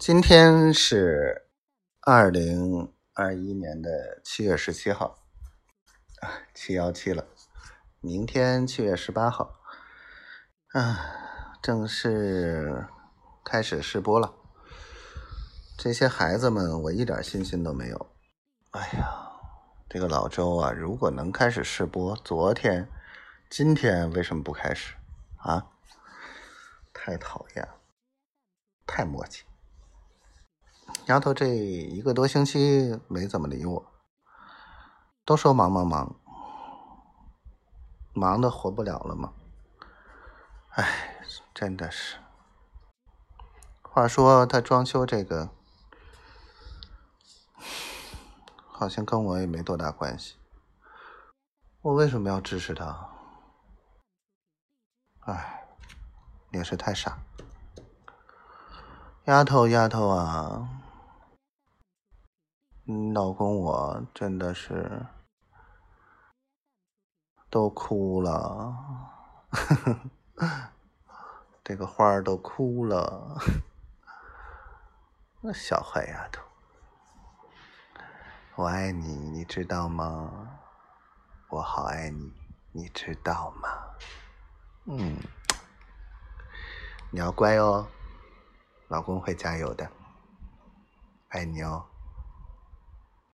今天是二零二一年的七月十七号，七幺七了。明天七月十八号，啊，正式开始试播了。这些孩子们，我一点信心都没有。哎呀，这个老周啊，如果能开始试播，昨天、今天为什么不开始啊？太讨厌了，太磨叽。丫头这一个多星期没怎么理我，都说忙忙忙，忙的活不了了吗？哎，真的是。话说他装修这个，好像跟我也没多大关系。我为什么要支持他？哎，也是太傻。丫头，丫头啊！老公，我真的是都哭了，这个花儿都哭了。那小坏丫头，我爱你，你知道吗？我好爱你，你知道吗？嗯，你要乖哦，老公会加油的，爱你哦。